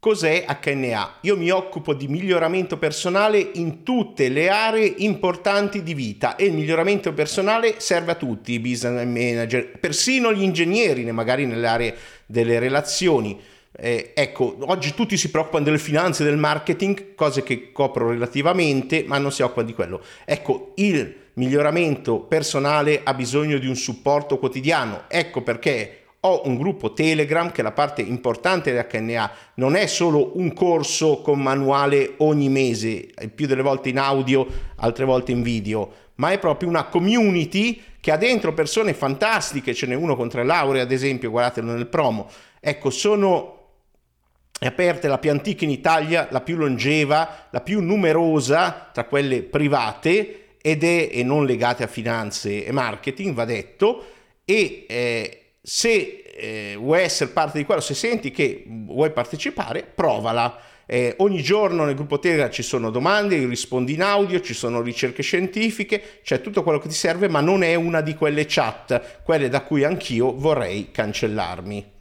Cos'è HNA? Io mi occupo di miglioramento personale in tutte le aree importanti di vita e il miglioramento personale serve a tutti, i business manager, persino gli ingegneri, magari nelle aree delle relazioni. Eh, ecco, oggi tutti si preoccupano delle finanze, del marketing, cose che copro relativamente, ma non si occupano di quello. Ecco, il miglioramento personale ha bisogno di un supporto quotidiano. Ecco perché ho un gruppo Telegram che è la parte importante dell'HNA, non è solo un corso con manuale ogni mese, più delle volte in audio, altre volte in video, ma è proprio una community che ha dentro persone fantastiche, ce n'è uno con tre lauree ad esempio, guardatelo nel promo. Ecco, sono aperte la più antica in Italia, la più longeva, la più numerosa tra quelle private ed è e non legate a finanze e marketing, va detto, e eh, se eh, vuoi essere parte di quello, se senti che vuoi partecipare, provala. Eh, ogni giorno nel gruppo Telegram ci sono domande, rispondi in audio, ci sono ricerche scientifiche, c'è tutto quello che ti serve, ma non è una di quelle chat, quelle da cui anch'io vorrei cancellarmi.